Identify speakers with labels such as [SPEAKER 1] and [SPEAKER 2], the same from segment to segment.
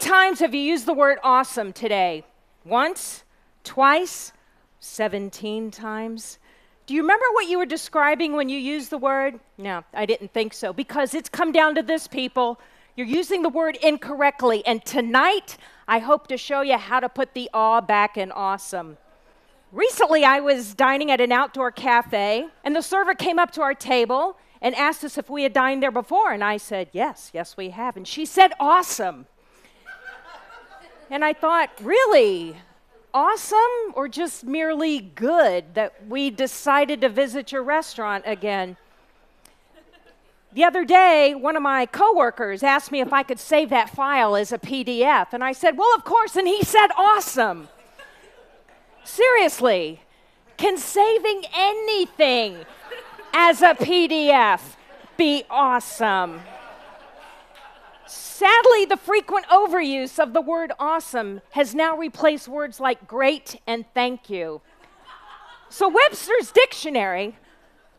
[SPEAKER 1] times have you used the word awesome today? Once? Twice? 17 times? Do you remember what you were describing when you used the word? No, I didn't think so. Because it's come down to this, people. You're using the word incorrectly. And tonight, I hope to show you how to put the awe back in awesome. Recently, I was dining at an outdoor cafe, and the server came up to our table and asked us if we had dined there before. And I said, Yes, yes, we have. And she said, Awesome. And I thought, Really? Awesome or just merely good that we decided to visit your restaurant again? The other day, one of my coworkers asked me if I could save that file as a PDF, and I said, Well, of course, and he said, Awesome. Seriously, can saving anything as a PDF be awesome? Sadly, the frequent overuse of the word awesome has now replaced words like great and thank you. So, Webster's dictionary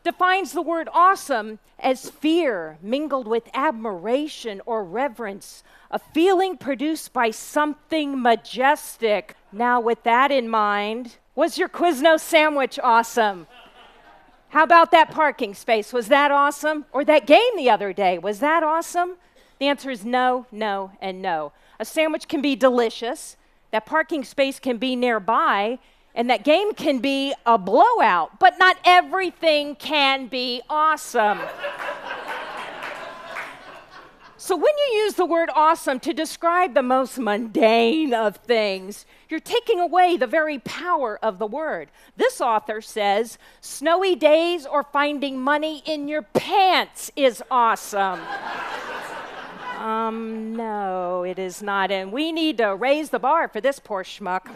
[SPEAKER 1] defines the word awesome as fear mingled with admiration or reverence, a feeling produced by something majestic. Now, with that in mind, was your Quiznos sandwich awesome? How about that parking space? Was that awesome? Or that game the other day? Was that awesome? The answer is no, no, and no. A sandwich can be delicious, that parking space can be nearby, and that game can be a blowout, but not everything can be awesome. So, when you use the word awesome to describe the most mundane of things, you're taking away the very power of the word. This author says, snowy days or finding money in your pants is awesome. Um, no, it is not. And we need to raise the bar for this poor schmuck.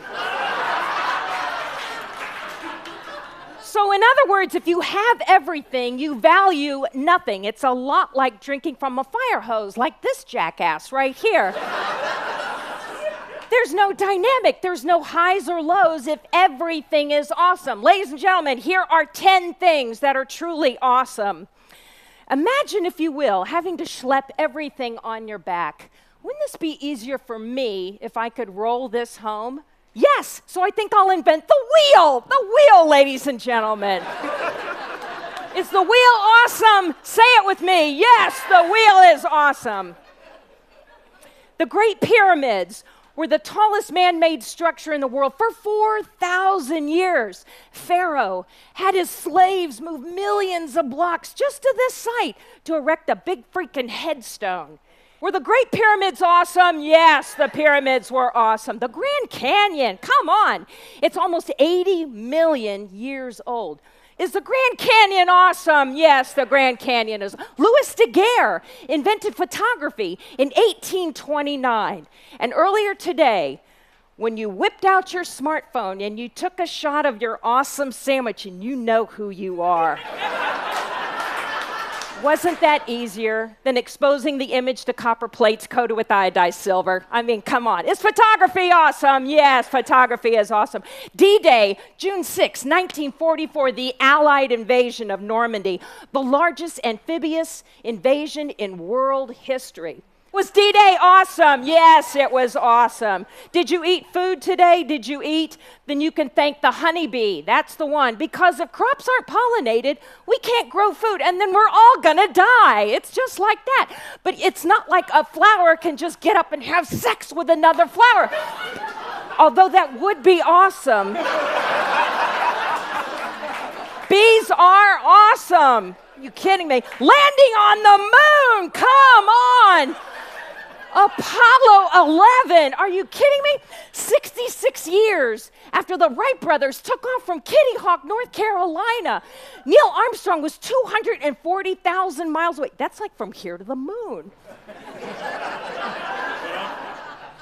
[SPEAKER 1] So, in other words, if you have everything, you value nothing. It's a lot like drinking from a fire hose, like this jackass right here. There's no dynamic, there's no highs or lows if everything is awesome. Ladies and gentlemen, here are 10 things that are truly awesome. Imagine, if you will, having to schlep everything on your back. Wouldn't this be easier for me if I could roll this home? Yes, so I think I'll invent the wheel. The wheel, ladies and gentlemen. is the wheel awesome? Say it with me. Yes, the wheel is awesome. The Great Pyramids were the tallest man made structure in the world for 4,000 years. Pharaoh had his slaves move millions of blocks just to this site to erect a big freaking headstone. Were the Great Pyramids awesome? Yes, the pyramids were awesome. The Grand Canyon, come on, it's almost 80 million years old. Is the Grand Canyon awesome? Yes, the Grand Canyon is. Louis Daguerre invented photography in 1829. And earlier today, when you whipped out your smartphone and you took a shot of your awesome sandwich, and you know who you are. Wasn't that easier than exposing the image to copper plates coated with iodized silver? I mean, come on. Is photography awesome? Yes, photography is awesome. D Day, June 6, 1944, the Allied invasion of Normandy, the largest amphibious invasion in world history. Was D Day awesome? Yes, it was awesome. Did you eat food today? Did you eat? Then you can thank the honeybee. That's the one. Because if crops aren't pollinated, we can't grow food and then we're all gonna die. It's just like that. But it's not like a flower can just get up and have sex with another flower. Although that would be awesome. Bees are awesome. You kidding me? Landing on the moon. Come on. Apollo 11. Are you kidding me? 66 years after the Wright brothers took off from Kitty Hawk, North Carolina. Neil Armstrong was 240,000 miles away. That's like from here to the moon.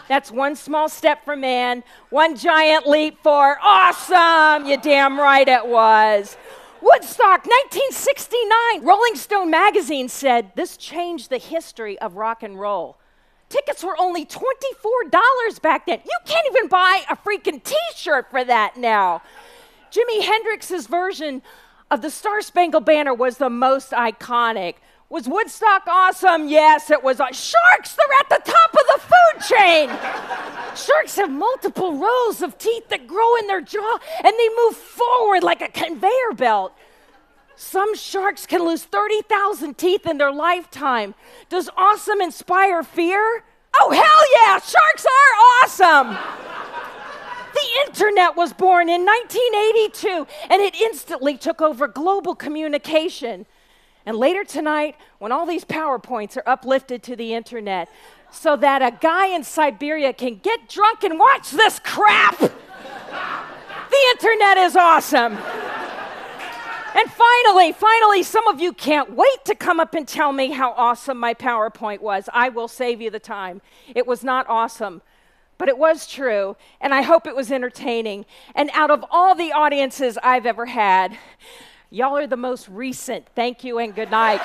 [SPEAKER 1] That's one small step for man, one giant leap for awesome. You damn right it was. Woodstock, 1969. Rolling Stone magazine said this changed the history of rock and roll. Tickets were only $24 back then. You can't even buy a freaking t shirt for that now. Jimi Hendrix's version of the Star Spangled Banner was the most iconic. Was Woodstock awesome? Yes, it was. Sharks, they're at the top of the the food chain. Sharks have multiple rows of teeth that grow in their jaw and they move forward like a conveyor belt. Some sharks can lose 30,000 teeth in their lifetime. Does awesome inspire fear? Oh, hell yeah! Sharks are awesome! The internet was born in 1982 and it instantly took over global communication. And later tonight, when all these PowerPoints are uplifted to the internet so that a guy in Siberia can get drunk and watch this crap, the internet is awesome. Finally, finally, some of you can't wait to come up and tell me how awesome my PowerPoint was. I will save you the time. It was not awesome, but it was true, and I hope it was entertaining. And out of all the audiences I've ever had, y'all are the most recent. Thank you and good night.